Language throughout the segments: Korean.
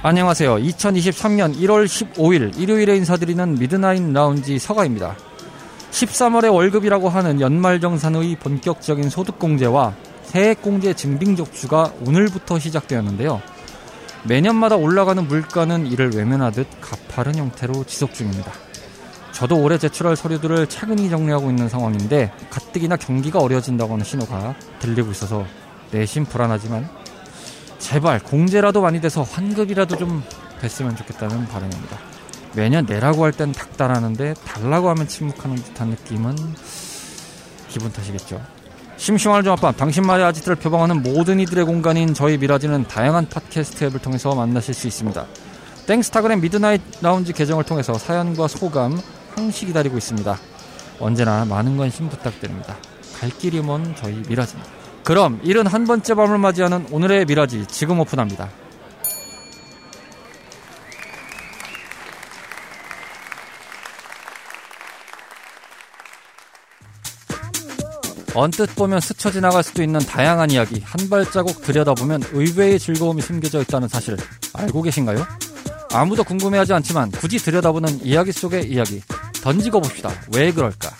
안녕하세요. 2023년 1월 15일 일요일에 인사드리는 미드나잇 라운지 서가입니다. 13월의 월급이라고 하는 연말정산의 본격적인 소득공제와 세액공제 증빙 접수가 오늘부터 시작되었는데요. 매년마다 올라가는 물가는 이를 외면하듯 가파른 형태로 지속 중입니다. 저도 올해 제출할 서류들을 차근히 정리하고 있는 상황인데 가뜩이나 경기가 어려진다고 하는 신호가 들리고 있어서 내심 불안하지만 제발 공제라도 많이 돼서 환급이라도 좀 됐으면 좋겠다는 바람입니다. 매년 내라고 할 땐 닥달하는데 달라고 하면 침묵하는 듯한 느낌은 기분 탓이겠죠. 심심할 좀 아빠 당신만의 아지트를 표방하는 모든 이들의 공간인 저희 미라지는 다양한 팟캐스트 앱을 통해서 만나실 수 있습니다. 땡스타그램 미드나잇 라운지 계정을 통해서 사연과 소감 항시 기다리고 있습니다. 언제나 많은 관심 부탁드립니다. 갈 길이 먼 저희 미라지입니다. 그럼 71번째 밤을 맞이하는 오늘의 미라지 지금 오픈합니다. 언뜻 보면 스쳐 지나갈 수도 있는 다양한 이야기 한 발자국 들여다보면 의외의 즐거움이 숨겨져 있다는 사실 알고 계신가요? 아무도 궁금해하지 않지만 굳이 들여다보는 이야기 속의 이야기 던지고 봅시다. 왜 그럴까?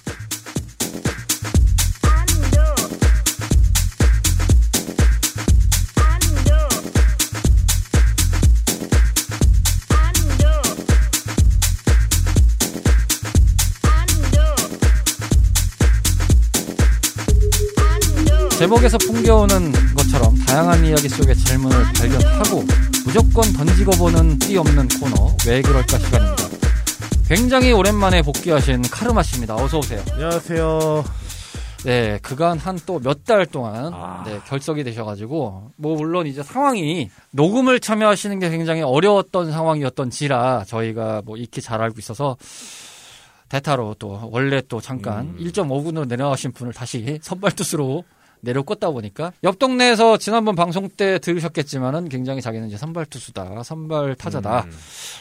제목에서 풍겨오는 것처럼 다양한 이야기 속의 질문을 발견하고 무조건 던지고 보는 띠 없는 코너 왜 그럴까 시간입니다. 굉장히 오랜만에 복귀하신 카르마 씨입니다. 어서 오세요. 안녕하세요. 네, 그간 한 또 몇 달 동안 아. 네, 결석이 되셔가지고 뭐 물론 이제 상황이 녹음을 참여하시는 게 굉장히 어려웠던 상황이었던지라 저희가 뭐 익히 잘 알고 있어서 대타로 또 원래 또 잠깐 음. 1.5군으로 내려가신 분을 다시 선발 투수로 내려 꽂다 보니까 옆 동네에서 지난번 방송 때 들으셨겠지만은 굉장히 자기는 이제 선발 투수다, 선발 타자다, 음.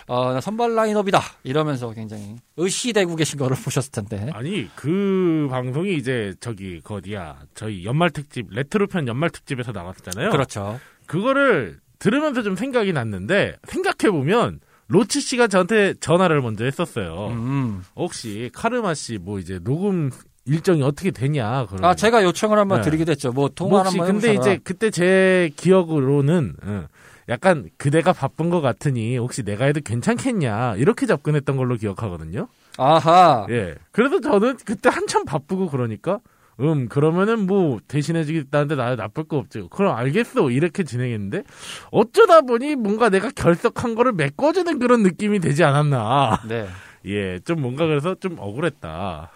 어, 나 선발 라인업이다 이러면서 굉장히 으스대고 계신 거를 보셨을 텐데. 아니 그 방송이 이제 저기 그 어디야 저희 연말 특집 레트로 편 연말 특집에서 나왔잖아요. 그렇죠. 그거를 들으면서 좀 생각이 났는데 생각해 보면 로치 씨가 저한테 전화를 먼저 했었어요. 음. 혹시 카르마 씨 뭐 이제 녹음 일정이 어떻게 되냐? 그러면. 아 제가 요청을 한번 네. 드리기도 했죠. 뭐뭐 통화 혹시 한번 근데 해보셔라. 이제 그때 제 기억으로는 응, 약간 그대가 바쁜 것 같으니 혹시 내가 해도 괜찮겠냐 이렇게 접근했던 걸로 기억하거든요. 아하. 예. 그래서 저는 그때 한참 바쁘고 그러니까 음 그러면은 뭐 대신해주겠다는데 나 나쁠 거 없죠. 그럼 알겠어 이렇게 진행했는데 어쩌다 보니 뭔가 내가 결석한 거를 메꿔주는 그런 느낌이 되지 않았나. 네. 예, 좀 뭔가 그래서 좀 억울했다.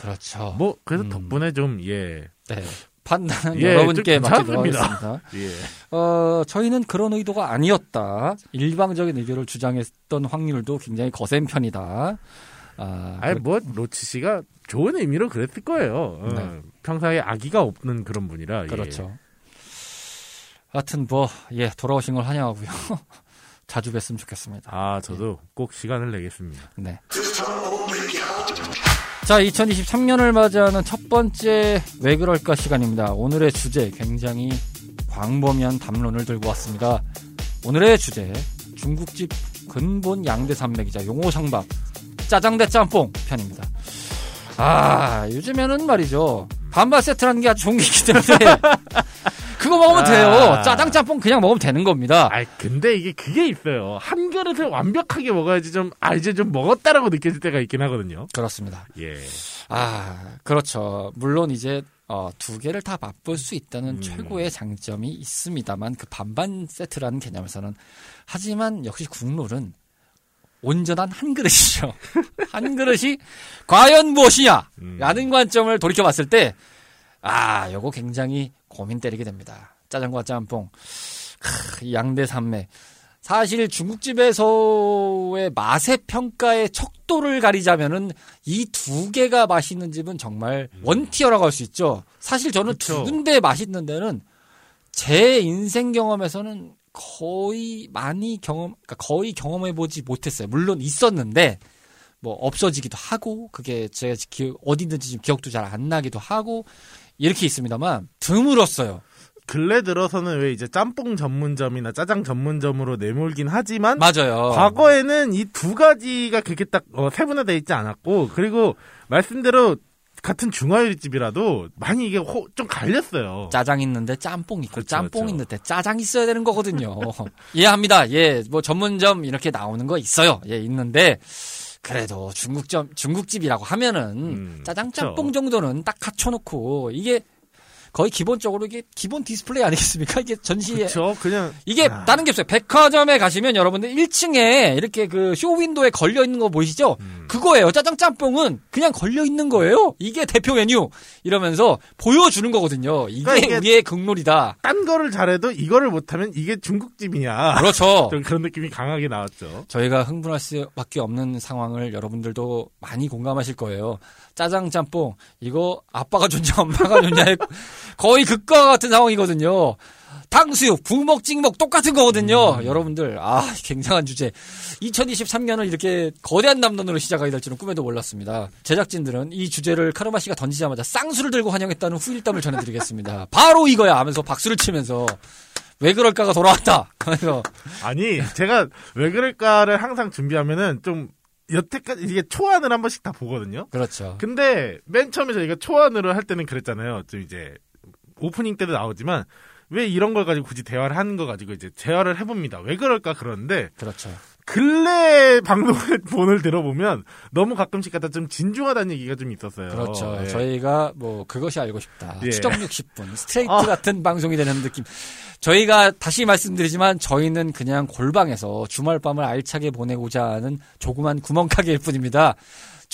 그렇죠. 뭐 그래서 음. 덕분에 좀 예, 네. 판단은 예, 여러분께 좀 맡기도록. 하겠습니다. 예. 어, 저희는 그런 의도가 아니었다. 일방적인 의견을 주장했던 확률도 굉장히 거센 편이다. 아, 아니 뭐 로치 씨가 좋은 의미로 그랬을 거예요. 어, 네. 평소에 아기가 없는 그런 분이라. 예. 그렇죠. 하여튼 뭐, 예, 돌아오신 걸 환영하고요. 자주 뵀으면 좋겠습니다. 아 저도 꼭 시간을 내겠습니다. 네. 자, 2023년을 맞이하는 첫 번째 왜 그럴까 시간입니다. 오늘의 주제 굉장히 광범위한 담론을 들고 왔습니다. 오늘의 주제 중국집 근본 양대 산맥이자 용호상박 짜장 대 짬뽕 편입니다. 아, 요즘에는 말이죠. 반반 세트라는 게 아주 있기 때문에 그거 먹으면 돼요. 아. 짜장 짬뽕 그냥 먹으면 되는 겁니다. 아 근데 이게 그게 있어요. 한 그릇을 완벽하게 먹어야지 좀 아 이제 좀 먹었다라고 느껴질 때가 있긴 하거든요. 그렇습니다. 예. 아, 그렇죠. 물론 이제 어, 두 개를 다 맛볼 수 있다는 음. 최고의 장점이 있습니다만 그 반반 세트라는 개념에서는 하지만 역시 국룰은 온전한 한 그릇이죠. 한 그릇이 과연 무엇이냐? 음. 라는 관점을 돌이켜봤을 때, 아, 요거 굉장히 고민 때리게 됩니다. 짜장과 짬뽕. 크, 이 양대 산맥. 사실 중국집에서의 맛의 평가의 척도를 가리자면은 이 두 개가 맛있는 집은 정말 원티어라고 할 수 있죠. 사실 저는 두 그쵸. 군데 맛있는 데는 제 인생 경험에서는 거의 많이 경험, 그러니까 거의 경험해보지 못했어요. 물론 있었는데, 뭐 없어지기도 하고, 그게 제가 기, 어디 있는지 지금 기억도 잘 안 나기도 하고, 이렇게 있습니다만, 드물었어요. 근래 들어서는 왜 이제 짬뽕 전문점이나 짜장 전문점으로 내몰긴 하지만 맞아요. 과거에는 이 두 가지가 그렇게 딱 어, 세분화되어 있지 않았고 그리고 말씀대로 같은 중화요리집이라도 많이 이게 호- 좀 갈렸어요. 짜장 있는데 짬뽕 있고 그렇죠, 짬뽕 그렇죠. 있는데 짜장 있어야 되는 거거든요. 이해합니다. 예, 뭐 전문점 이렇게 나오는 거 있어요. 예, 있는데 그래도 중국점 중국집이라고 하면은 음, 짜장. 짬뽕 정도는 딱 갖춰놓고 이게 거의 기본적으로 이게 기본 디스플레이 아니겠습니까? 이게 전시에 그렇죠. 그냥 이게 아. 다른 게 없어요. 백화점에 가시면 여러분들 1층에 이렇게 그 쇼 윈도에 걸려 있는 거 보이시죠? 음. 그거예요. 짜장 짬뽕은 그냥 걸려 있는 거예요. 이게 대표 메뉴 이러면서 보여주는 거거든요. 이게, 그러니까 이게- 우리의 극놀이다. 딴 거를 잘해도 이거를 못하면 이게 중국집이냐. 그렇죠. 좀 그런 느낌이 강하게 나왔죠. 저희가 흥분할 수밖에 없는 상황을 여러분들도 많이 공감하실 거예요. 짜장 짬뽕 이거 아빠가 좋냐 엄마가 좋냐의 거의 극과 같은 상황이거든요. 탕수육, 부먹, 찍먹 똑같은 거거든요. 음. 여러분들 아 굉장한 주제. 2023년을 이렇게 거대한 남론으로 시작하게 될 줄은 꿈에도 몰랐습니다. 제작진들은 이 주제를 카르마 씨가 던지자마자 쌍수를 들고 환영했다는 후일담을 전해드리겠습니다. 바로 이거야 하면서 박수를 치면서 왜 그럴까가 돌아왔다. 그래서 아니 제가 왜 그럴까를 항상 준비하면은 좀 여태까지 이게 초안을 한 번씩 다 보거든요. 그렇죠. 근데 맨 처음에 저희가 초안으로 할 때는 그랬잖아요. 좀 이제 오프닝 때도 나오지만 왜 이런 걸 가지고 굳이 대화를 하는 거 가지고 이제 대화를 해봅니다. 왜 그럴까 그러는데 그렇죠. 근래 방송을 본을 들어보면 너무 가끔씩 갖다 좀 진중하다는 얘기가 좀 있었어요. 그렇죠. 예. 저희가 뭐 그것이 알고 싶다. 예. 추적 60분 스트레이트 아. 같은 방송이 되는 느낌. 저희가 다시 말씀드리지만 저희는 그냥 골방에서 주말 밤을 알차게 보내고자 하는 조그만 구멍가게일 뿐입니다.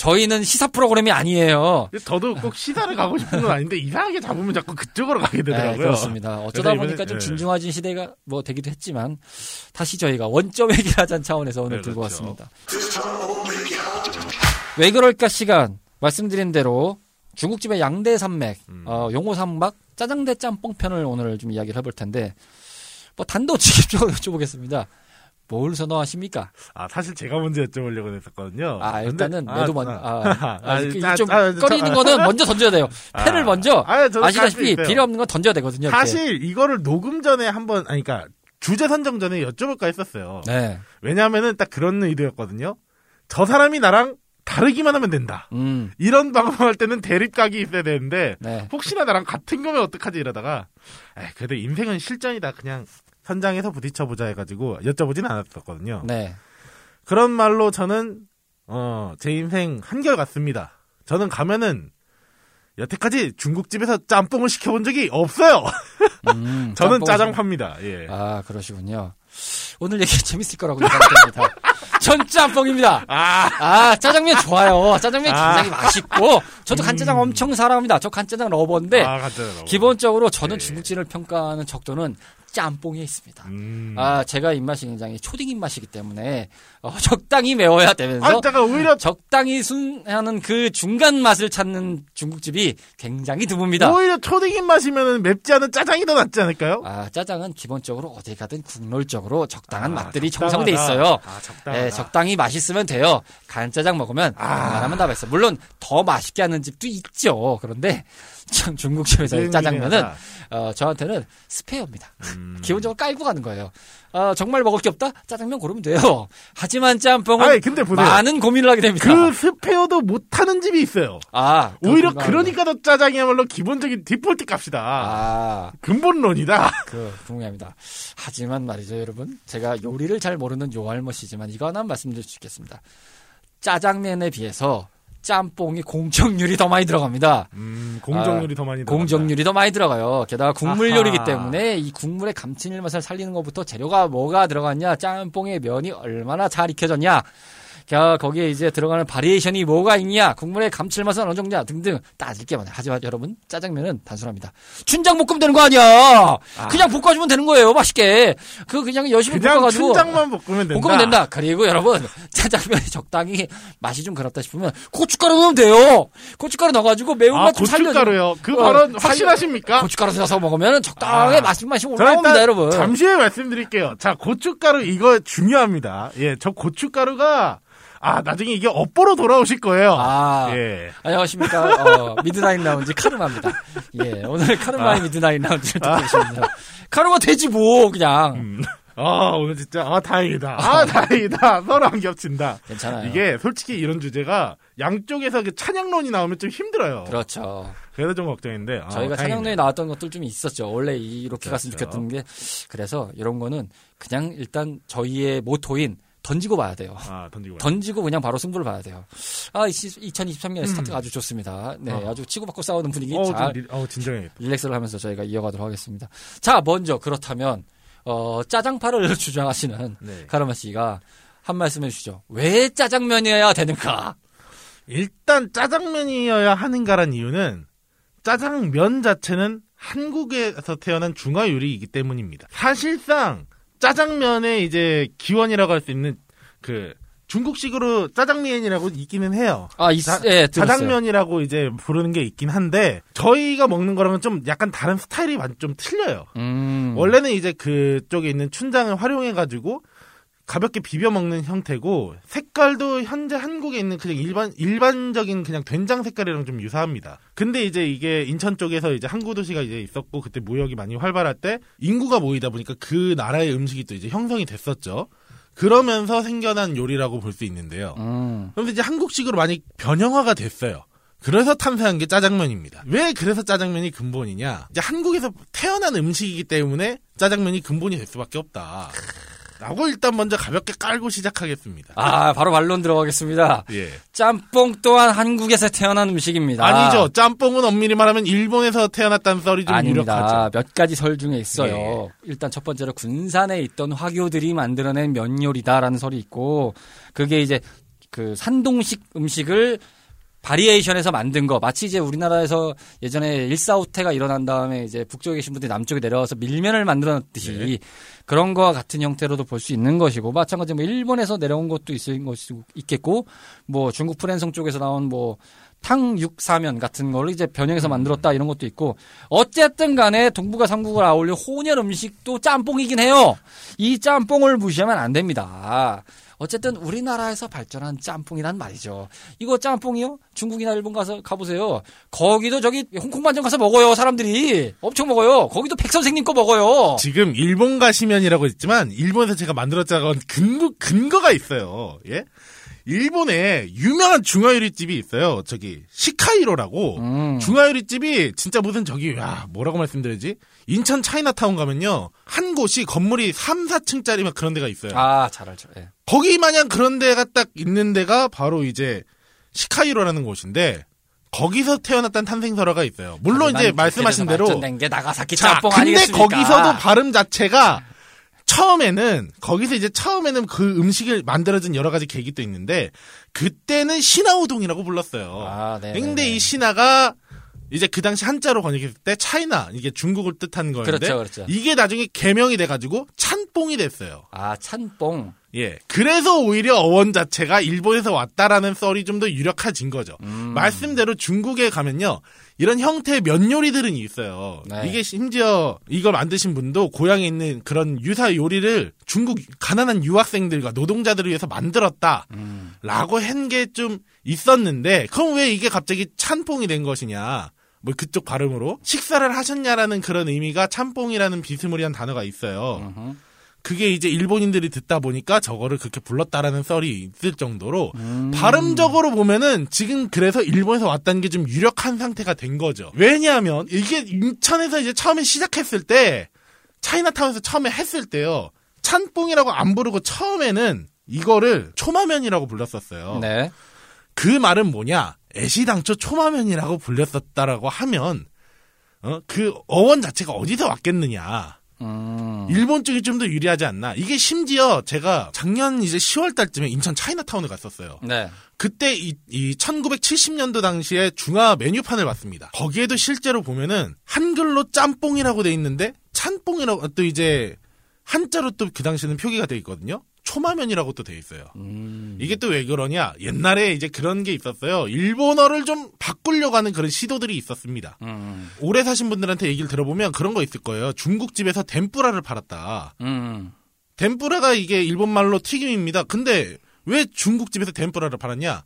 저희는 시사 프로그램이 아니에요. 저도 꼭 시사를 가고 싶은 건 아닌데 이상하게 잡으면 자꾸 그쪽으로 가게 네, 되더라고요. 그렇습니다. 어쩌다 보니까 이번에- 좀 예. 진중해진 시대가 뭐 되기도 했지만 다시 저희가 원점 회귀하자는 차원에서 오늘 네, 들고 그렇죠. 왔습니다. 왜 그럴까 시간 말씀드린 대로 중국집의 양대 산맥, 음. 어, 용호 삼박, 짜장 대 짬뽕 편을 오늘 좀 이야기를 해볼 텐데 뭐 단도직입적으로 여쭤보겠습니다. 뭘 선호하십니까? 아 사실 제가 먼저 여쭤보려고 했었거든요. 아 근데- 일단은 매도 먼저 아, 아, 아, 이렇게 아, 좀 아, 저- 꺼리는 거는 먼저 던져야 돼요. 아. 패를 먼저 아, 아시다시피. 필요 없는 건 던져야 되거든요. 이렇게. 사실 이거를 녹음 전에 한번 아니 그러니까 주제 선정 전에 여쭤볼까 했었어요. 네, 왜냐하면은 딱 그런 의도였거든요. 저 사람이 나랑 다르기만 하면 된다. 음, 이런 방송할 때는 대립각이 있어야 되는데 네, 혹시나 나랑 같은 거면 어떡하지 이러다가 에이, 그래도 인생은 실전이다. 그냥 현장에서 부딪혀보자 해가지고 여쭤보진 않았었거든요. 네. 그런 말로 저는 어, 제 인생 한결 같습니다. 저는 가면은 여태까지 중국집에서 짬뽕을 시켜본 적이 없어요. 음, 저는 짬뽕- 짜장 팝니다. 예. 아, 그러시군요. 오늘 얘기 재밌을 거라고 생각합니다. 전 짬뽕입니다. 아, 아, 짜장면 좋아요. 짜장면 아. 굉장히 맛있고, 저도 간짜장 엄청 사랑합니다. 저 간짜장 러버인데, 아, 같잖아요. 기본적으로 저는 예. 중국집을 평가하는 척도는 짬뽕에 있습니다. 음. 아, 제가 입맛이 굉장히 초딩 입맛이기 때문에, 어, 적당히 매워야 되면서, 아, 오히려 적당히 순하는 그 중간 맛을 찾는 중국집이 굉장히 드뭅니다. 오히려 초딩 입맛이면 맵지 않은 짜장이 더 낫지 않을까요? 아, 짜장은 기본적으로 어디 가든 국룰적으로 적당한 아, 맛들이 적당하다. 형성돼 있어요. 아. 예, 적당히 맛있으면 돼요. 간짜장 먹으면 아. 웬만하면 다 맛있어. 물론 더 맛있게 하는 집도 있죠. 그런데 참 중국집에서의 짜장면은 유행하다. 어, 저한테는 스페어입니다. 음. 기본적으로 깔고 가는 거예요. 어, 정말 먹을 게 없다? 짜장면 고르면 돼요. 하지만 짬뽕은 아니, 근데 보세요. 많은 고민을 하게 됩니다. 그 스페어도 못하는 집이 있어요. 아, 오히려. 그러니까 더 짜장이야말로 기본적인 디폴트 값이다. 아, 근본론이다. 그 동의합니다. 하지만 말이죠, 여러분. 제가 요리를 잘 모르는 요할머시지만 이거 하나 말씀드릴 수 있겠습니다. 짜장면에 비해서 짬뽕이 공정률이 더 많이 들어갑니다. 음, 공정률이 더 많이 들어간다. 공정률이 더 많이 들어가요. 게다가 국물 아하. 요리이기 때문에 이 국물의 감칠맛을 살리는 것부터 재료가 뭐가 들어갔냐, 짬뽕의 면이 얼마나 잘 익혀졌냐, 자, 거기에 이제 들어가는 바리에이션이 뭐가 있냐, 국물의 감칠맛은 어느 정도냐 등등 따질 게 많아요. 하지만 여러분 짜장면은 단순합니다. 춘장 볶으면 되는 거 아니야. 그냥 볶아주면 되는 거예요. 맛있게. 그 그냥 열심히 그냥 볶아가지고 춘장만 볶으면 된다. 볶으면 된다. 그리고 여러분 짜장면이 적당히 맛이 좀 그렇다 싶으면 고춧가루 넣으면 돼요. 고춧가루 넣어가지고 아, 매운맛 좀 살려. 고춧가루요. 그 어, 발언 확실하십니까? 고춧가루 넣어서 먹으면 적당하게 아. 맛이 맛이 올라옵니다, 여러분. 잠시 후에 말씀드릴게요. 자, 고춧가루 이거 중요합니다. 예, 저 고춧가루가 아, 나중에 이게 업보로 돌아오실 거예요. 아, 예. 안녕하십니까. 어, 미드나잇 라운지 카르마입니다. 예, 오늘 카르마의 미드나잇 라운지를 듣고 계십니다. 카르마 되지 뭐, 그냥. 음. 아, 오늘 진짜 아, 다행이다. 아, 다행이다. 서로 안 겹친다. 괜찮아요. 이게 솔직히 이런 주제가 양쪽에서 그 찬양론이 나오면 좀 힘들어요. 그렇죠. 그래서 좀 걱정인데. 아, 저희가 다행이네요. 찬양론에 나왔던 것들 좀 있었죠. 원래 이렇게 갔으면 그렇죠. 좋겠던 게. 그래서 이런 거는 그냥 일단 저희의 모토인 던지고 봐야 돼요. 아, 던지고. 던지고 그냥 바로 승부를 봐야 돼요. 아, 2023년의 스타트가 아주 좋습니다. 네, 음. 어. 아주 치고받고 싸우는 분위기 어, 잘좀 리, 어, 진정해야겠다. 릴렉스를 하면서 저희가 이어가도록 하겠습니다. 자, 먼저 그렇다면 어, 짜장파를 주장하시는 네. 카르마 씨가 한 말씀 해주시죠. 왜 짜장면이어야 되는가? 일단 짜장면이어야 하는가란 이유는 짜장면 자체는 한국에서 태어난 중화 요리이기 때문입니다. 사실상 짜장면의 이제 기원이라고 할 수 있는 그 중국식으로 짜장면이라고 있기는 해요. 아, 있, 자- 예, 들었어요. 자장면이라고 이제 부르는 게 있긴 한데 저희가 먹는 거랑은 좀 약간 다른 스타일이 많- 좀 틀려요. 음. 원래는 이제 그쪽에 있는 춘장을 활용해 가지고 가볍게 비벼 먹는 형태고 색깔도 현재 한국에 있는 그냥 일반 일반적인 그냥 된장 색깔이랑 좀 유사합니다. 근데 이제 이게 인천 쪽에서 이제 항구 도시가 이제 있었고 그때 무역이 많이 활발할 때 인구가 모이다 보니까 그 나라의 음식이 또 이제 형성이 됐었죠. 그러면서 생겨난 요리라고 볼 수 있는데요. 음. 그런데 이제 한국식으로 많이 변형화가 됐어요. 그래서 탄생한 게 짜장면입니다. 왜 그래서 짜장면이 근본이냐? 이제 한국에서 태어난 음식이기 때문에 짜장면이 근본이 될 수밖에 없다. 라고 일단 먼저 가볍게 깔고 시작하겠습니다. 아, 바로 반론 들어가겠습니다. 예. 짬뽕 또한 한국에서 태어난 음식입니다. 아니죠. 짬뽕은 엄밀히 말하면 일본에서 태어났다는 썰이 좀 아닙니다. 유력하죠. 몇 가지 설 중에 있어요. 예. 일단 첫 번째로 군산에 있던 화교들이 만들어낸 면 요리다라는 설이 있고 그게 이제 그 산동식 음식을 바리에이션에서 만든 거 마치 이제 우리나라에서 예전에 일사후퇴가 일어난 다음에 이제 북쪽에 계신 분들이 남쪽에 내려와서 밀면을 만들어놨듯이 네. 그런 거와 같은 형태로도 볼 수 있는 것이고 마찬가지로 뭐 일본에서 내려온 것도 있을 것이 있겠고 뭐 중국 프랜성 쪽에서 나온 뭐 탕육사면 같은 거를 이제 변형해서 만들었다 이런 것도 있고 어쨌든 간에 동북아 삼국을 아울려 혼혈 음식도 짬뽕이긴 해요. 이 짬뽕을 무시하면 안 됩니다. 어쨌든 우리나라에서 발전한 짬뽕이란 말이죠. 이거 짬뽕이요? 중국이나 일본 가서 가보세요. 거기도 저기 홍콩 반점 가서 먹어요. 사람들이 엄청 먹어요. 거기도 백 선생님 거 먹어요. 지금 일본 가시면이라고 했지만 일본에서 제가 만들었다고 한 근거 근거가 있어요. 예? 일본에 유명한 중화요리집이 있어요. 저기 시카이로라고 음. 중화요리집이 진짜 무슨 저기 야 뭐라고 말씀드려야지? 인천 차이나타운 가면요 한 곳이 건물이 3, 4층짜리 막 그런 데가 있어요. 아, 잘 알죠. 예. 거기 마냥 그런 데가 딱 있는 데가 바로 이제 시카이로라는 곳인데 거기서 태어났다는 탄생설화가 있어요. 물론 이제 하지만 말씀하신 대로 게 나가사키 자, 짬뽕 근데 아니겠습니까? 거기서도 발음 자체가 처음에는 거기서 이제 처음에는 그 음식을 만들어진 여러 가지 계기도 있는데 그때는 신화우동이라고 불렀어요. 아, 네. 근데 이 신화가 이제 그 당시 한자로 번역했을 때 차이나 이게 중국을 뜻한 거였는데 그렇죠, 그렇죠. 이게 나중에 개명이 돼가지고 찬뽕이 됐어요. 아, 찬뽕. 예. 그래서 오히려 어원 자체가 일본에서 왔다라는 썰이 좀 더 유력해진 거죠. 음. 말씀대로 중국에 가면요. 이런 형태의 면 요리들은 있어요. 네. 이게 심지어 이걸 만드신 분도 고향에 있는 그런 유사 요리를 중국 가난한 유학생들과 노동자들을 위해서 만들었다. 음. 라고 한게 좀 있었는데, 그럼 왜 이게 갑자기 찬뽕이 된 것이냐? 뭐 그쪽 발음으로 식사를 하셨냐라는 그런 의미가 찬뽕이라는 비스무리한 단어가 있어요. 음흠. 그게 이제 일본인들이 듣다 보니까 저거를 그렇게 불렀다라는 썰이 있을 정도로 음. 발음적으로 보면은 지금 그래서 일본에서 왔다는 게 좀 유력한 상태가 된 거죠. 왜냐하면 이게 인천에서 이제 처음에 시작했을 때 차이나타운에서 처음에 했을 때요. 찬뽕이라고 안 부르고 처음에는 이거를 초마면이라고 불렀었어요. 네. 그 말은 뭐냐? 애시당초 초마면이라고 불렸었다라고 하면 어? 그 어원 자체가 어디서 왔겠느냐? 음. 일본 쪽이 좀 더 유리하지 않나? 이게 심지어 제가 작년 이제 10월 달쯤에 인천 차이나타운을 갔었어요. 네. 그때 이, 이 1970년도 당시에 중화 메뉴판을 봤습니다. 거기에도 실제로 보면은 한글로 짬뽕이라고 돼 있는데 찬뽕이라고 또 이제 한자로 또 그 당시에는 표기가 돼 있거든요. 초마면이라고 또 돼 있어요. 음. 이게 또 왜 그러냐? 옛날에 이제 그런 게 있었어요. 일본어를 좀 바꾸려고 하는 그런 시도들이 있었습니다. 음. 오래 사신 분들한테 얘기를 들어보면 그런 거 있을 거예요. 중국집에서 덴뿌라를 팔았다. 음. 덴뿌라가 이게 일본말로 튀김입니다. 근데 왜 중국집에서 덴뿌라를 팔았냐?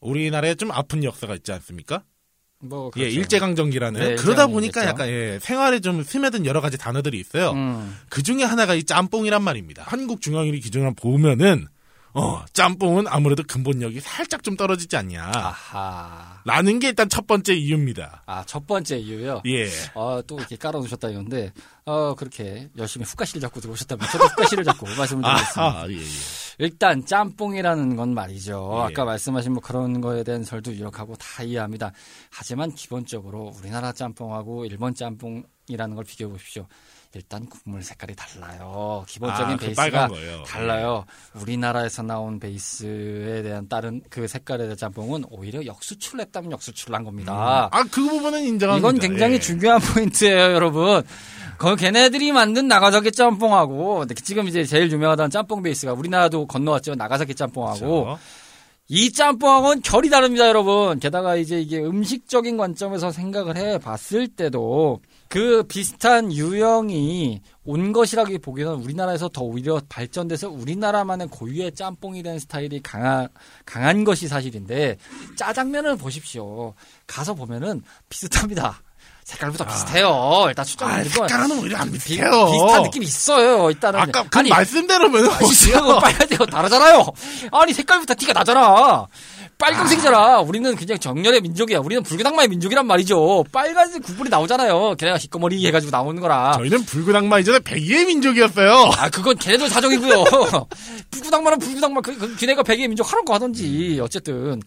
우리나라에 좀 아픈 역사가 있지 않습니까? 뭐 예, 그렇죠. 일제강점기라는. 네, 그러다 보니까 있겠죠. 약간 예, 생활에 좀 스며든 여러 가지 단어들이 있어요. 음. 그 중에 하나가 이 짬뽕이란 말입니다. 한국 중앙일이 기준으로 보면은 어, 짬뽕은 아무래도 근본력이 살짝 좀 떨어지지 않냐. 아하. 라는 게 일단 첫 번째 이유입니다. 아, 첫 번째 이유요. 예. 어, 또 이렇게 깔아놓으셨다 이건데, 어, 그렇게 열심히 후가시를 잡고 들어오셨다면 저도 후가시를 잡고 말씀을 드리겠습니다. 아하, 예, 예. 일단 짬뽕이라는 건 말이죠. 예. 아까 말씀하신 뭐 그런 거에 대한 설도 유력하고 다 이해합니다. 하지만 기본적으로 우리나라 짬뽕하고 일본 짬뽕이라는 걸 비교해 보십시오. 일단 국물 색깔이 달라요. 기본적인 아, 그 베이스가. 달라요. 우리나라에서 나온 베이스에 대한 다른 그 색깔에 대한 짬뽕은 오히려 역수출 했다면 역수출한 겁니다. 아, 그 부분은 인정합니다. 이건 굉장히 예. 중요한 포인트예요, 여러분. 그 걔네들이 만든 나가사키 짬뽕하고 지금 이제 제일 유명하다는 짬뽕 베이스가 우리나라도 건너왔죠. 나가사키 짬뽕하고 그렇죠. 이 짬뽕하고는 결이 다릅니다, 여러분. 게다가 이제 이게 음식적인 관점에서 생각을 해 봤을 때도 그 비슷한 유형이 온 것이라기 보기에는 우리나라에서 더 오히려 발전돼서 우리나라만의 고유의 짬뽕이 된 스타일이 강한, 강한 것이 사실인데 짜장면을 보십시오. 가서 보면은 비슷합니다. 색깔부터 비슷해요. 일단 수정 아, 색깔은 오히려 안 비, 비슷해요. 비슷한 느낌이 있어요. 일단은 아까 그 아니, 말씀대로면 시스템은 빨간색이 다르잖아요. 아니 색깔부터 티가 나잖아. 빨강색이잖아. 우리는 그냥 정렬의 민족이야. 우리는 악마의 민족이란 말이죠. 빨간색 구분이 나오잖아요. 걔네가 희꺼머리 해가지고 나오는 거라. 저희는 악마 이전에 백의의 민족이었어요. 아 그건 걔네들 사정이고요. 붉은 악마. 그, 그 걔네가 백의 민족 하는 거 하던지. 어쨌든.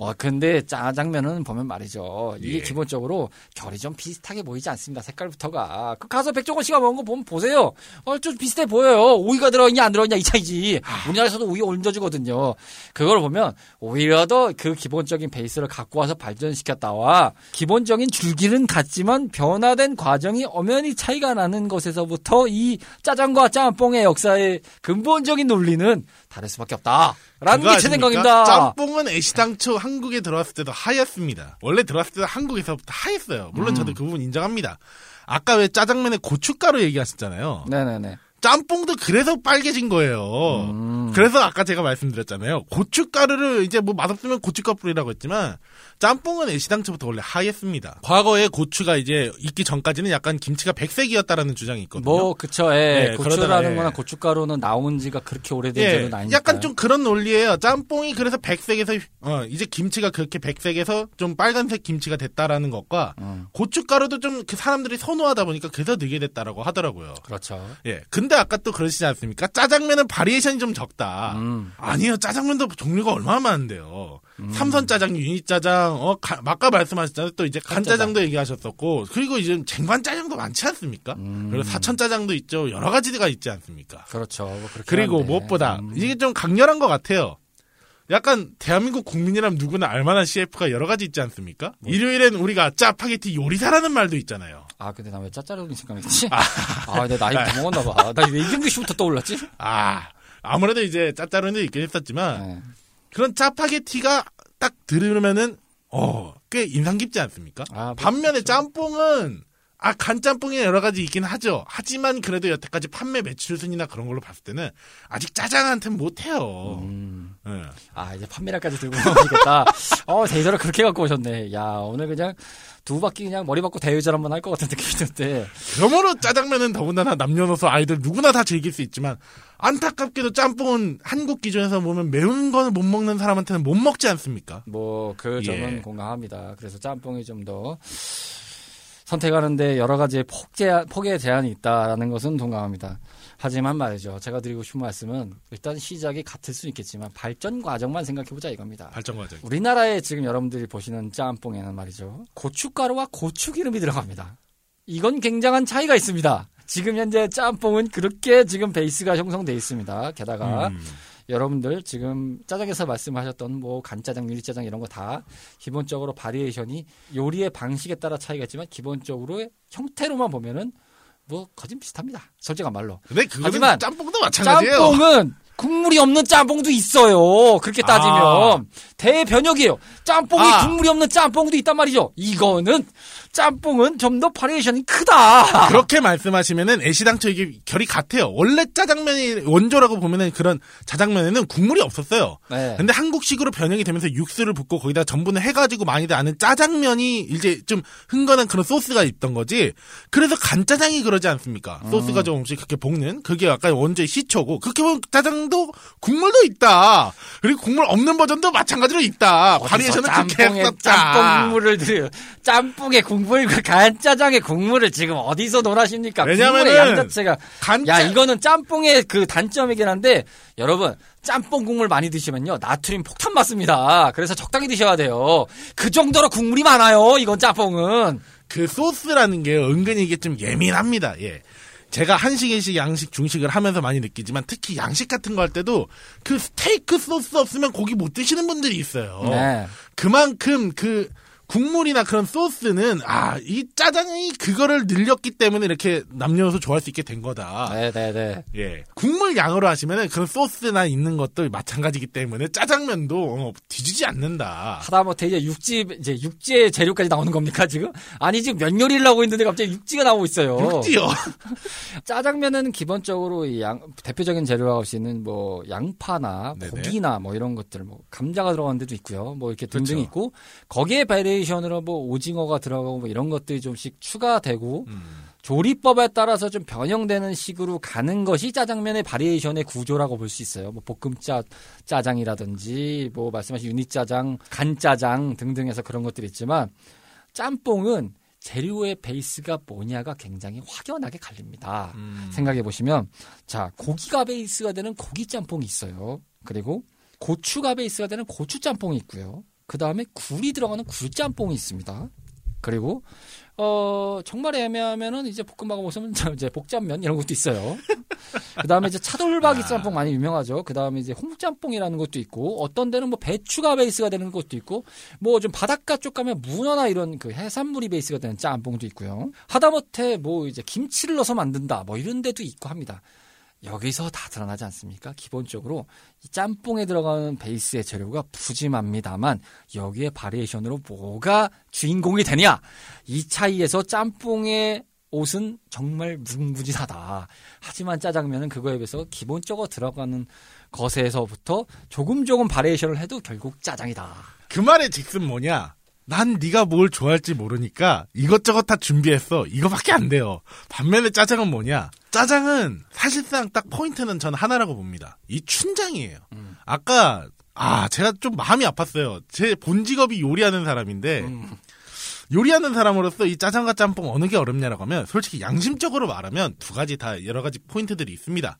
어 근데 짜장면은 보면 말이죠. 이게 예. 기본적으로 결이 좀 비슷하게 보이지 않습니다. 색깔부터가. 그 가서 백종원 씨가 먹은 거 보면 보세요. 어 좀 비슷해 보여요. 오이가 들어있냐 안 들어있냐 이 차이지. 우리나라에서도 오이 얹어주거든요. 그걸 보면 오히려 더 그 기본적인 베이스를 갖고 와서 발전시켰다와 기본적인 줄기는 같지만 변화된 과정이 엄연히 차이가 나는 것에서부터 이 짜장과 짬뽕의 역사의 근본적인 논리는 다를 수밖에 없다. 라는 게 제? 생각입니다. 짬뽕은 애시당초 한국에 들어왔을 때도 하였습니다. 원래 들어왔을 때도 한국에서부터 하였어요. 물론 음. 저도 그 부분 인정합니다. 아까 왜 짜장면에 고춧가루 얘기하셨잖아요. 네네네. 짬뽕도 그래서 빨개진 거예요. 음. 그래서 아까 제가 말씀드렸잖아요. 고춧가루를 이제 뭐 맛없으면 고춧가루 뿌리라고 했지만 짬뽕은 애시당초부터 원래 하였습니다. 과거에 고추가 이제 있기 전까지는 약간 김치가 백색이었다라는 주장이 있거든요. 뭐 그쵸. 예. 예, 고추라는 예. 거나 고춧가루는 나온 지가 그렇게 오래된 예, 적은 아니니까. 약간 좀 그런 논리예요. 짬뽕이 그래서 백색에서 어, 이제 김치가 그렇게 백색에서 좀 빨간색 김치가 됐다라는 것과 음, 고춧가루도 좀그 사람들이 선호하다 보니까 그래서 늘게 됐다라고 하더라고요. 그렇죠. 예. 근데 아까 또 그러시지 않습니까? 짜장면은 바리에이션이 좀 적다. 음. 아니요. 짜장면도 종류가 얼마나 많은데요. 삼선 짜장, 유니 짜장, 어, 가- 아까 말씀하셨잖아요. 또 이제 간 짜장도 얘기하셨었고, 그리고 이제 쟁반 짜장도 많지 않습니까? 음. 그리고 사천 짜장도 있죠. 여러 가지가 있지 않습니까? 그렇죠. 뭐 그리고 한데. 무엇보다 음. 이게 좀 강렬한 것 같아요. 약간 대한민국 국민이라면 누구나 알만한 CF가 여러 가지 있지 않습니까? 뭐. 일요일엔 우리가 짜파게티 요리사라는 말도 있잖아요. 아, 근데 나 왜 짜짜르는 생각했지? 아, 내 나이 더 먹었나 봐. 나 왜 이경규 씨부터 떠올랐지? 아 아무래도 이제 짜짜로는 있긴 했었지만 네. 그런 짜파게티가 딱 들으면은 어 꽤 인상 깊지 않습니까? 아, 뭐 반면에 그렇죠. 짬뽕은 아 간짬뽕이 여러 가지 있긴 하죠. 하지만 그래도 여태까지 판매 매출 순이나 그런 걸로 봤을 때는 아직 짜장한테는 못해요. 음. 예. 아, 이제 판매량까지 들고 나오겠다. 어, 대전을 그렇게 갖고 오셨네. 야, 오늘 그냥 두 바퀴 그냥 머리 받고 대회전 한번 할 것 같은 느낌이 드는데. 그러므로 짜장면은 더군다나 남녀노소 아이들 누구나 다 즐길 수 있지만 안타깝게도 짬뽕은 한국 기준에서 보면 매운 거는 못 먹는 사람한테는 못 먹지 않습니까? 뭐, 그 점은 예. 공감합니다. 그래서 짬뽕이 좀더 선택하는데 여러 가지 폭 제한, 폭의 제한이 있다라는 것은 동감합니다. 하지만 말이죠. 제가 드리고 싶은 말씀은 일단 시작이 같을 수 있겠지만 발전 과정만 생각해보자 이겁니다. 발전 과정. 우리나라에 지금 여러분들이 보시는 짬뽕에는 말이죠. 고춧가루와 고추기름이 들어갑니다. 이건 굉장한 차이가 있습니다. 지금 현재 짬뽕은 그렇게 지금 베이스가 형성돼 있습니다. 게다가 음. 여러분들 지금 짜장에서 말씀하셨던 뭐 간짜장, 유리짜장 이런 거 다 기본적으로 variation이 요리의 방식에 따라 차이가 있지만 기본적으로 형태로만 보면은 뭐 거진 비슷합니다. 솔직한 말로. 근데 그거는 하지만 짬뽕도 마찬가지예요. 짬뽕은 국물이 없는 짬뽕도 있어요. 그렇게 따지면 아. 대변혁이에요. 짬뽕이 아. 국물이 없는 짬뽕도 있단 말이죠. 이거는 짬뽕은 좀 더 variation이 크다. 그렇게 말씀하시면은 애시당초 이게 결이 같아요. 원래 짜장면이 원조라고 보면은 그런 자장면에는 국물이 없었어요. 네. 근데 한국식으로 변형이 되면서 육수를 붓고 거기다 전분을 해가지고 많이들 아는 짜장면이 이제 좀 흥건한 그런 소스가 있던 거지. 그래서 간짜장이 그러지 않습니까? 음. 소스가 조금씩 그렇게 볶는 그게 약간 원조의 시초고 그렇게 보면 짜장도 국물도 있다. 그리고 국물 없는 버전도 마찬가지로 있다. 바리에이션은 그렇게 했었다. 짬뽕 국물을 드려 짬뽕에 국물 과 간짜장의 국물을 지금 어디서 논하십니까? 왜냐면은 국물의 양 자체가 간짜 야 이거는 짬뽕의 그 단점이긴 한데 여러분 짬뽕 국물 많이 드시면요 나트륨 폭탄 맞습니다. 그래서 적당히 드셔야 돼요. 그 정도로 국물이 많아요. 이건 짬뽕은 그 소스라는 게 은근히 이게 좀 예민합니다. 예. 제가 한식, 일식, 양식, 중식을 하면서 많이 느끼지만 특히 양식 같은 거 할 때도 그 스테이크 소스 없으면 고기 못 드시는 분들이 있어요. 네. 그만큼 그 국물이나 그런 소스는 아, 이 짜장이 그거를 늘렸기 때문에 이렇게 남녀노소 좋아할 수 있게 된 거다. 네네네. 예. 국물 양으로 하시면은 그런 소스나 있는 것도 마찬가지기 때문에 짜장면도 어, 뒤지지 않는다. 하다못해 이제 육지 이제 육지의 재료까지 나오는 겁니까 지금? 아니 지금 면 요리를 하고 있는데 갑자기 육지가 나오고 있어요. 육지요. 짜장면은 기본적으로 이 양, 대표적인 재료라고 할수 있는 뭐 양파나 네네. 고기나 뭐 이런 것들 뭐 감자가 들어간 데도 있고요. 뭐 이렇게 등등 그렇죠. 있고 거기에 variation으로 뭐 오징어가 들어가고 뭐 이런 것들이 좀씩 추가되고 음. 조리법에 따라서 좀 변형되는 식으로 가는 것이 짜장면의 variation의 구조라고 볼 수 있어요. 뭐 볶음짜 짜장이라든지 뭐 말씀하신 유니 짜장, 간 짜장 등등해서 그런 것들이 있지만 짬뽕은 재료의 베이스가 뭐냐가 굉장히 확연하게 갈립니다. 음. 생각해 보시면 자 고기가 베이스가 되는 고기 짬뽕이 있어요. 그리고 고추가 베이스가 되는 고추 짬뽕이 있고요. 그 다음에 굴이 들어가는 굴 짬뽕이 있습니다. 그리고 어 정말 애매하면은 이제 볶음밥을 보시면 저 이제 복잡면 이런 것도 있어요. 그 다음에 이제 차돌박이 아. 짬뽕 많이 유명하죠. 그 다음에 이제 홍짬뽕이라는 것도 있고 어떤 데는 뭐 배추가 베이스가 되는 것도 있고 뭐 좀 바닷가 쪽 가면 문어나 이런 그 해산물이 베이스가 되는 짬뽕도 있고요. 하다못해 뭐 이제 김치를 넣어서 만든다 뭐 이런 데도 있고 합니다. 여기서 다 드러나지 않습니까? 기본적으로 이 짬뽕에 들어가는 베이스의 재료가 푸짐합니다만 여기에 바리에이션으로 뭐가 주인공이 되냐? 이 차이에서 짬뽕의 옷은 정말 무궁무진하다. 하지만 짜장면은 그거에 비해서 기본적으로 들어가는 것에서부터 조금 조금 바리에이션을 해도 결국 짜장이다. 그 말의 직슨 뭐냐? 난 네가 뭘 좋아할지 모르니까 이것저것 다 준비했어. 이거밖에 안 돼요. 반면에 짜장은 뭐냐? 짜장은 사실상 딱 포인트는 전 하나라고 봅니다. 이 춘장이에요. 음. 아까 아 제가 좀 마음이 아팠어요. 제 본 직업이 요리하는 사람인데 음. 요리하는 사람으로서 이 짜장과 짬뽕 어느 게 어렵냐라고 하면 솔직히 양심적으로 말하면 두 가지 다 여러 가지 포인트들이 있습니다.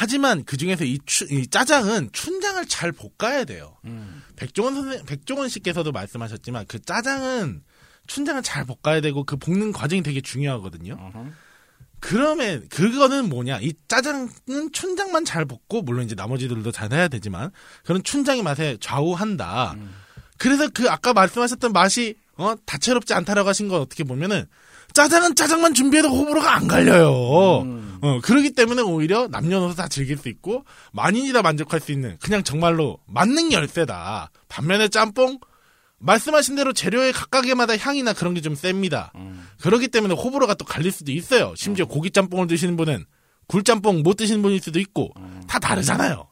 하지만 그 중에서 이, 추- 이 짜장은 춘장을 잘 볶아야 돼요. 음. 백종원 선생 백종원 씨께서도 말씀하셨지만 그 짜장은 춘장을 잘 볶아야 되고 그 볶는 과정이 되게 중요하거든요. 어허. 그러면 그거는 뭐냐? 이 짜장은 춘장만 잘 볶고 물론 이제 나머지들도 잘 해야 되지만 그런 춘장의 맛에 좌우한다. 음. 그래서 그 아까 말씀하셨던 맛이 어 다채롭지 않다라고 하신 건 어떻게 보면은 짜장은 짜장만 준비해도 호불호가 안 갈려요. 음. 어 그러기 때문에 오히려 남녀노소 다 즐길 수 있고 만인이 다 만족할 수 있는 그냥 정말로 만능 열쇠다. 반면에 짬뽕 말씀하신 대로 재료의 각각의마다 향이나 그런 게 좀 셉니다. 음. 그렇기 때문에 호불호가 또 갈릴 수도 있어요. 심지어 고기 짬뽕을 드시는 분은 굴짬뽕 못 드시는 분일 수도 있고 다 다르잖아요.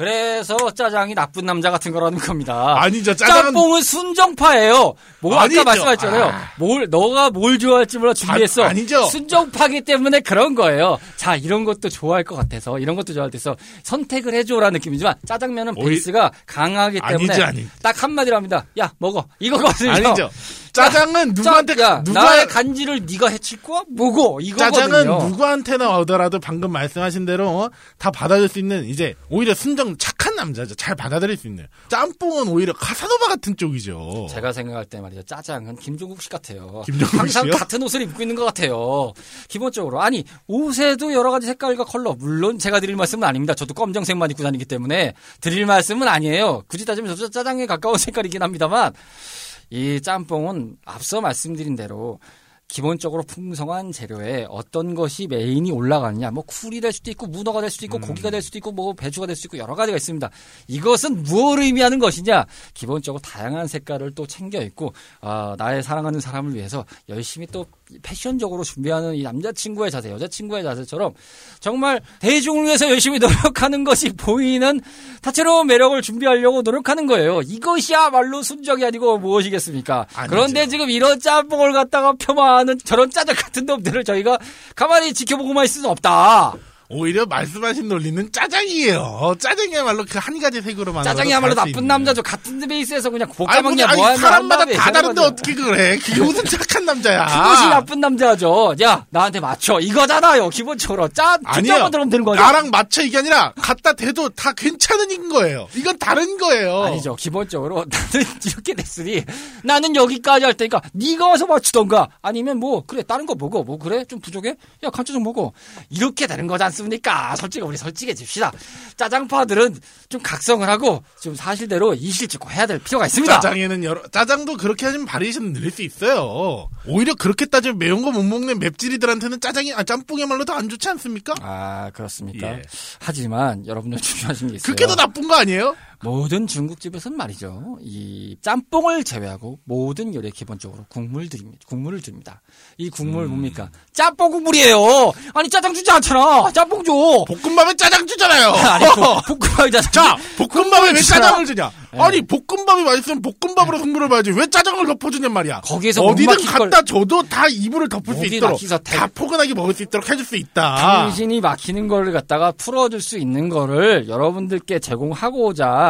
그래서 짜장이 나쁜 남자 같은 거라는 겁니다. 아니죠. 짜장은 짬뽕은 순정파예요. 뭐 아니죠. 아까 말씀하셨잖아요. 아. 뭘 너가 뭘 좋아할지 몰라 준비했어. 아, 아니죠. 순정파기 때문에 그런 거예요. 자 이런 것도 좋아할 것 같아서 이런 것도 좋아할 때서 선택을 해줘라는 느낌이지만 짜장면은 베이스가 강하기 때문에 아니죠, 아니. 딱 한마디로 합니다. 야 먹어 이거거든요. 아니죠. 짜장은 누구한테 짜, 야, 누가 나의 간지를 네가 해칠 거야? 뭐고 이거거든요. 짜장은 누구한테나 오더라도 방금 말씀하신 대로 어, 다 받아들일 수 있는 이제 오히려 순정 착한 남자죠. 잘 받아들일 수 있는. 짬뽕은 오히려 카사노바 같은 쪽이죠. 제가 생각할 때 말이죠. 짜장은 김종국 씨 같아요. 김종국 항상 씨요? 같은 옷을 입고 있는 것 같아요. 기본적으로 아니 옷에도 여러 가지 색깔과 컬러 물론 제가 드릴 말씀은 아닙니다. 저도 검정색만 입고 다니기 때문에 드릴 말씀은 아니에요. 굳이 따지면 저도 짜장에 가까운 색깔이긴 합니다만 이 짬뽕은 앞서 말씀드린 대로 기본적으로 풍성한 재료에 어떤 것이 메인이 올라가느냐, 뭐 쿨이 될 수도 있고 문어가 될 수도 있고 고기가 될 수도 있고 뭐 배추가 될 수도 있고 여러 가지가 있습니다. 이것은 무엇을 의미하는 것이냐? 기본적으로 다양한 색깔을 또 챙겨 있고 아, 나의 사랑하는 사람을 위해서 열심히 또 패션적으로 준비하는 이 남자친구의 자세, 여자친구의 자세처럼 정말 대중을 위해서 열심히 노력하는 것이 보이는 다채로운 매력을 준비하려고 노력하는 거예요. 이것이야말로 순정이 아니고 무엇이겠습니까? 아니죠. 그런데 지금 이런 짬뽕을 갖다가 폄하 하는 저런 짜장 같은 놈들을 저희가 가만히 지켜보고만 있을 수는 없다. 오히려 말씀하신 논리는 짜장이에요. 짜장이야말로 그 한 가지 색으로 만 짜장이야말로 나쁜 남자죠. 같은 베이스에서 그냥 볶아 먹냐 아니, 뭐하냐 사람마다 다 다른데 어떻게 그래? 그게 무슨 착한 남자야? 그것이 나쁜 남자죠. 야, 나한테 맞춰. 이거잖아요. 기본적으로. 짜, 아니요. 들으면 되는 거죠. 나랑 맞춰 이게 아니라 갖다 대도 다 괜찮은 거예요. 이건 다른 거예요. 아니죠. 기본적으로 나는 이렇게 됐으니 나는 여기까지 할 테니까 네가 와서 맞추던가 아니면 뭐 그래 다른 거 먹어. 뭐 그래 좀 부족해? 야 간짜장 먹어. 이렇게 되는 거지 않습니까? 솔직히 우리 솔직해집시다. 짜장파들은 좀 각성을 하고 좀 사실대로 이실 찍고 해야 될 필요가 있습니다. 짜장에는 여러 짜장도 그렇게 하시면 바리에이션 늘릴 수 있어요. 오히려 그렇게 따지면 매운 거 못 먹는 맵찔이들한테는 짜장이 아 짬뽕이야말로 더안 좋지 않습니까? 아 그렇습니까? 예. 하지만 여러분들 중요하신 게 있어요. 그게 더 나쁜 거 아니에요? 모든 중국집에서는 말이죠. 이 짬뽕을 제외하고 모든 요리에 기본적으로 국물 드립니다. 국물을 줍니다. 이 국물 뭡니까? 짬뽕 국물이에요. 아니 짜장 주지 않잖아. 짬뽕 줘. 볶음밥에 짜장 주잖아요. 아니 볶- 볶음밥이 짜장. 자, 볶음밥에 왜. 짜장을 주냐? 네. 아니, 볶음밥이 맛있으면 볶음밥으로 승부를 봐야지. 왜 짜장을 덮어주냔 말이야. 거기에서 못 어디든 갖다 줘도 다 이불을 덮을 수 있도록, 다 포근하게 먹을 수 있도록 해줄 수 있다. 당신이 막히는 거를 갖다가 풀어줄 수 있는 거를 여러분들께 제공하고자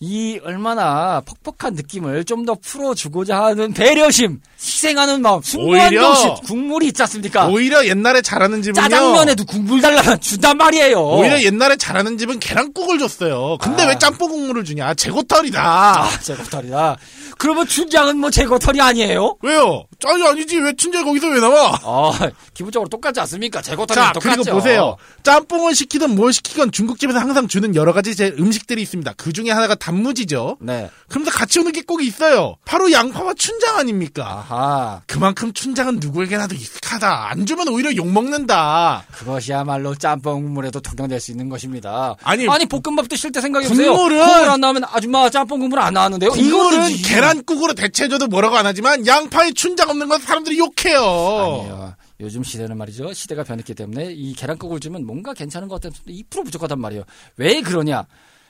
이 얼마나 퍽퍽한 느낌을 좀 더 풀어주고자 하는 배려심, 희생하는 마음, 숭고한 오히려- 정신, 국물이 있지 않습니까? 오히려 옛날에 잘하는 집은요. 짜장면에도 국물 달라면 준단 말이에요. 오히려 옛날에 잘하는 집은 계란국을 줬어요. 근데 아. 왜 짬뽕 국물을 주냐? 제고털이다. 아, 제거털이다. 그러면 춘장은 뭐 제거털이 아니에요? 왜요? 아니 아니지 왜 춘자 거기서 왜 나와? 아, 기본적으로 똑같지 않습니까? 제거털이 자 똑같죠. 그리고 보세요. 짬뽕을 시키든 뭘 시키건 중국집에서 항상 주는 여러 가지 제 음식들이 있습니다. 그 중에 하나가 단무지죠. 네. 그러면서 같이 오는 게 꼭 있어요. 바로 양파와 춘장 아닙니까? 아하. 그만큼 춘장은 누구에게나도 익숙하다. 안 주면 오히려 욕 먹는다. 그것이야말로 짬뽕 국물에도 적용될 수 있는 것입니다. 아니, 볶음밥 드실 때 생각해보세요. 국물은- 국물 안 나오면 아줌마 짬뽕 국물 안 나왔는데요. 국물은 계란국으로 대체해줘도 뭐라고 안 하지만 양파에 춘장 없는 건 사람들이 욕해요. 아니에요. 요즘 시대는 말이죠. 시대가 변했기 때문에 이 계란국을 주면 뭔가 괜찮은 것 같은데 2% 부족하단 말이에요. 왜 그러냐?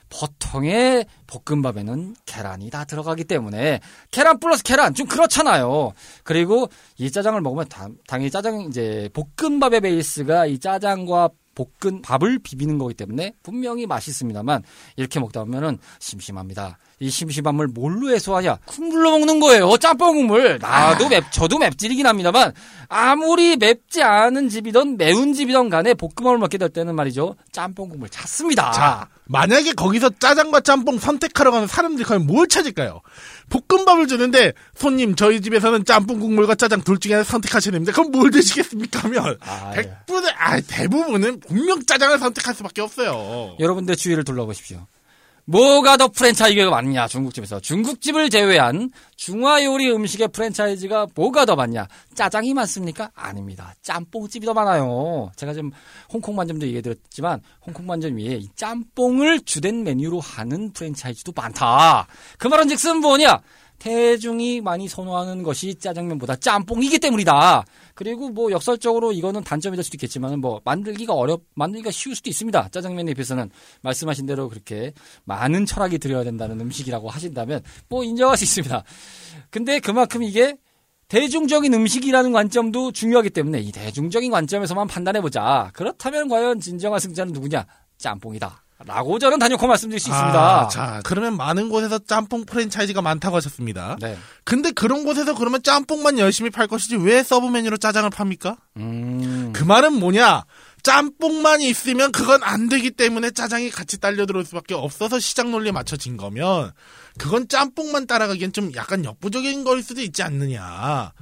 보통의 볶음밥에는 계란이 다 들어가기 때문에 계란 플러스 계란 좀 그렇잖아요. 그리고 이 짜장을 먹으면 다- 당연히 짜장 이제 볶음밥의 베이스가 이 짜장과 볶은 밥을 비비는 거기 때문에 분명히 맛있습니다만 이렇게 먹다 보면은 심심합니다. 이 심심함을 뭘로 해소하냐? 국물로 먹는 거예요. 짬뽕 국물. 나도 맵, 저도 맵찔이긴 합니다만 아무리 맵지 않은 집이든 매운 집이든 간에 볶음밥을 먹게 될 때는 말이죠. 짬뽕 국물 찾습니다. 자, 만약에 거기서 짜장과 짬뽕 선택하러 가는 사람들이 과연 뭘 찾을까요? 볶음밥을 주는데 손님 저희 집에서는 짬뽕 국물과 짜장 둘 중에 하나 선택하셔야 됩니다. 그럼 뭘 드시겠습니까 하면 아, 예. 100분의 아 대부분은 분명 짜장을 선택할 수밖에 없어요. 여러분들 주위를 둘러보십시오. 뭐가 더 프랜차이즈가 많냐 중국집에서. 중국집을 제외한 중화요리 음식의 프랜차이즈가 뭐가 더 많냐. 짜장이 많습니까? 아닙니다. 짬뽕집이 더 많아요. 제가 지금 홍콩 만점도 얘기해드렸지만 홍콩 만점 위에 이 짬뽕을 주된 메뉴로 하는 프랜차이즈도 많다. 그 말은 즉슨 뭐냐 대중이 많이 선호하는 것이 짜장면보다 짬뽕이기 때문이다. 그리고 뭐 역설적으로 이거는 단점이 될 수도 있겠지만 뭐 만들기가 어렵 만들기가 쉬울 수도 있습니다. 짜장면에 비해서는 말씀하신 대로 그렇게 많은 철학이 들여야 된다는 음식이라고 하신다면 뭐 인정할 수 있습니다. 근데 그만큼 이게 대중적인 음식이라는 관점도 중요하기 때문에 이 대중적인 관점에서만 판단해 보자. 그렇다면 과연 진정한 승자는 누구냐? 짬뽕이다. 라고 저는 단연코 말씀드릴 수 있습니다. 아, 자, 그러면 많은 곳에서 짬뽕 프랜차이즈가 많다고 하셨습니다. 네. 근데 그런 곳에서 그러면 짬뽕만 열심히 팔 것이지 왜 sub 메뉴로 짜장을 팝니까? 음. 그 말은 뭐냐? 짬뽕만 있으면 그건 안 되기 때문에 짜장이 같이 딸려 들어올 수밖에 없어서 시장 논리에 맞춰진 거면 그건 짬뽕만 따라가기엔 좀 약간 역부족인 걸 수도 있지 않느냐.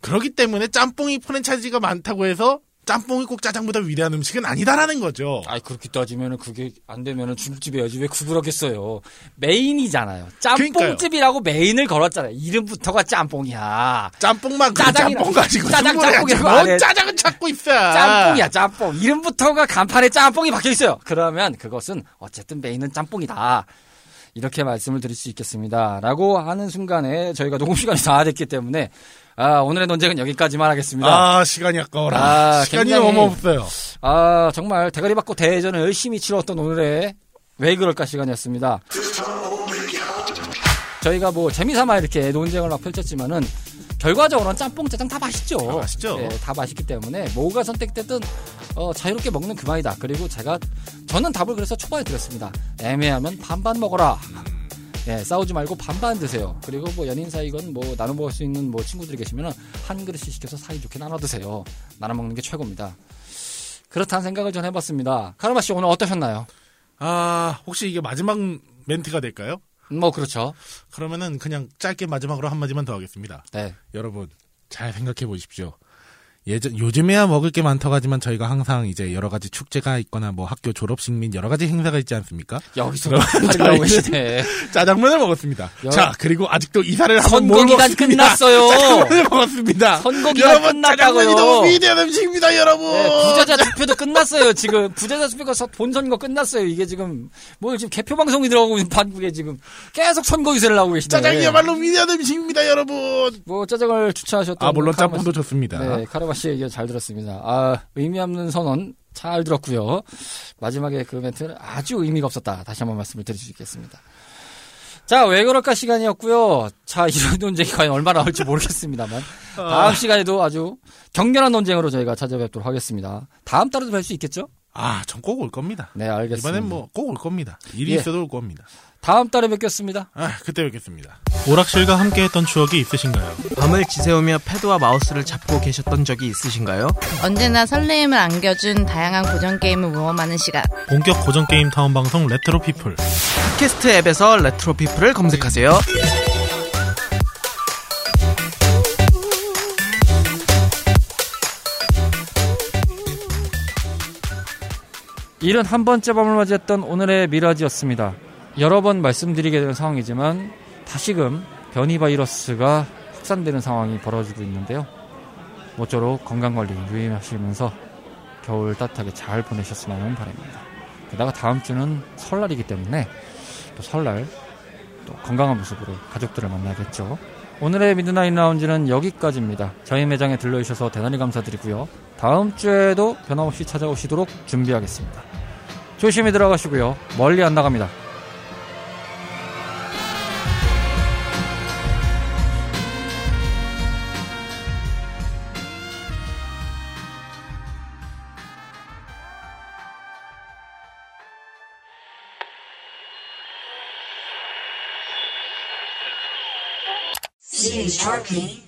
그렇기 때문에 짬뽕이 프랜차이즈가 많다고 해서 짬뽕이 꼭 짜장보다 위대한 음식은 아니다라는 거죠. 아이 그렇게 따지면은 그게 안 되면은 중국집 해야지 왜 구부러겠어요. 메인이잖아요. 짬뽕집이라고 메인을 걸었잖아요. 이름부터가 짬뽕이야. 짬뽕만 그 짜장이나- 짬뽕 가지고 짜장 짬뽕이라고. 안 짜장은 찾고 있어. 짬뽕이야 짬뽕. 이름부터가 간판에 짬뽕이 박혀 있어요. 그러면 그것은 어쨌든 메인은 짬뽕이다. 이렇게 말씀을 드릴 수 있겠습니다. 라고 하는 순간에 저희가 녹음 시간이 다 됐기 때문에 아, 오늘의 논쟁은 여기까지만 하겠습니다. 아 시간이 아까워라. 아, 시간이 굉장히- 너무 없어요. 아, 정말 대가리 받고 대전을 열심히 치렀던 오늘의 왜 그럴까 시간이었습니다. 저희가 뭐 재미삼아 이렇게 논쟁을 막 펼쳤지만은 결과적으로는 짬뽕 짜장 다 맛있죠. 다 맛있죠. 네, 다 맛있기 때문에 뭐가 선택됐든 어, 자유롭게 먹는 그만이다. 그리고 제가 저는 답을 그래서 초반에 드렸습니다. 애매하면 반반 먹어라. 예, 싸우지 말고 반반 드세요. 그리고 뭐 연인 사이건 뭐 나눠 먹을 수 있는 뭐 친구들이 계시면은 한 그릇씩 시켜서 사이좋게 나눠 드세요. 나눠 먹는 게 최고입니다. 그렇다는 생각을 전 해봤습니다. 카르마 씨 오늘 어떠셨나요? 아 혹시 이게 마지막 멘트가 될까요? 뭐 그렇죠. 그러면은 그냥 짧게 마지막으로 한 마디만 더 하겠습니다. 네. 여러분 잘 생각해 보십시오. 예전 요즘에야 먹을 게 많다고 하지만 저희가 항상 이제 여러 가지 축제가 있거나 뭐 학교 졸업식 및 여러 가지 행사가 있지 않습니까? 여기서 계시네. 짜장면을 먹었습니다. 여- 자 그리고 아직도 이사를 한번 먹습니다. 끝났어요. 짜장면을 먹었습니다. 선거 기간 여러분 끝났다고요. 짜장면이 너무 위대한 음식입니다, 여러분. 네, 부자자 투표도 끝났어요. 지금 부자자 투표가 서- 본선거 끝났어요. 이게 지금 뭐 지금 개표 방송이 들어가고 있는 반국에 지금 계속 선거 유세를 하고 계시네. 짜장이야말로 위대한 음식입니다, 여러분. 뭐 짜장을 추천하셨던 아 물론 짬뽕도 좋습니다. 네, 카르 마씨 얘기 잘 들었습니다. 아, 의미 없는 선언 잘 들었고요. 마지막에 그 멘트는 아주 의미가 없었다. 다시 한번 말씀을 드릴 수 있겠습니다. 자, 왜 그럴까 시간이었고요. 자, 이런 논쟁이 과연 얼마나 나올지 모르겠습니다만 다음 시간에도 아주 격렬한 논쟁으로 저희가 찾아뵙도록 하겠습니다. 다음 달에도 뵐 수 있겠죠? 아, 전 꼭 올 겁니다. 네, 알겠습니다. 이번엔 뭐 꼭 올 겁니다. 일이 예. 있어도 올 겁니다. 다음 달에 뵙겠습니다. 아, 그때 뵙겠습니다. 오락실과 함께했던 추억이 있으신가요? 밤을 지새우며 패드와 마우스를 잡고 계셨던 적이 있으신가요? 언제나 설레임을 안겨준 다양한 고전 게임을 모험하는 시간. 본격 고전 게임 타운 방송 레트로 피플. 팟캐스트 앱에서 레트로 피플을 검색하세요. 일흔한 번째 밤을 맞이했던 오늘의 미라지였습니다. 여러 번 말씀드리게 되는 상황이지만 다시금 변이 바이러스가 확산되는 상황이 벌어지고 있는데요. 모쪼록 건강관리 유의하시면서 겨울 따뜻하게 잘 보내셨으면 바랍니다. 게다가 다음 주는 설날이기 때문에 또 설날 또 건강한 모습으로 가족들을 만나겠죠. 오늘의 미드나잇 라운지는 여기까지입니다. 저희 매장에 들러주셔서 대단히 감사드리고요. 다음 주에도 변함없이 찾아오시도록 준비하겠습니다. 조심히 들어가시고요. 멀리 안 나갑니다. comum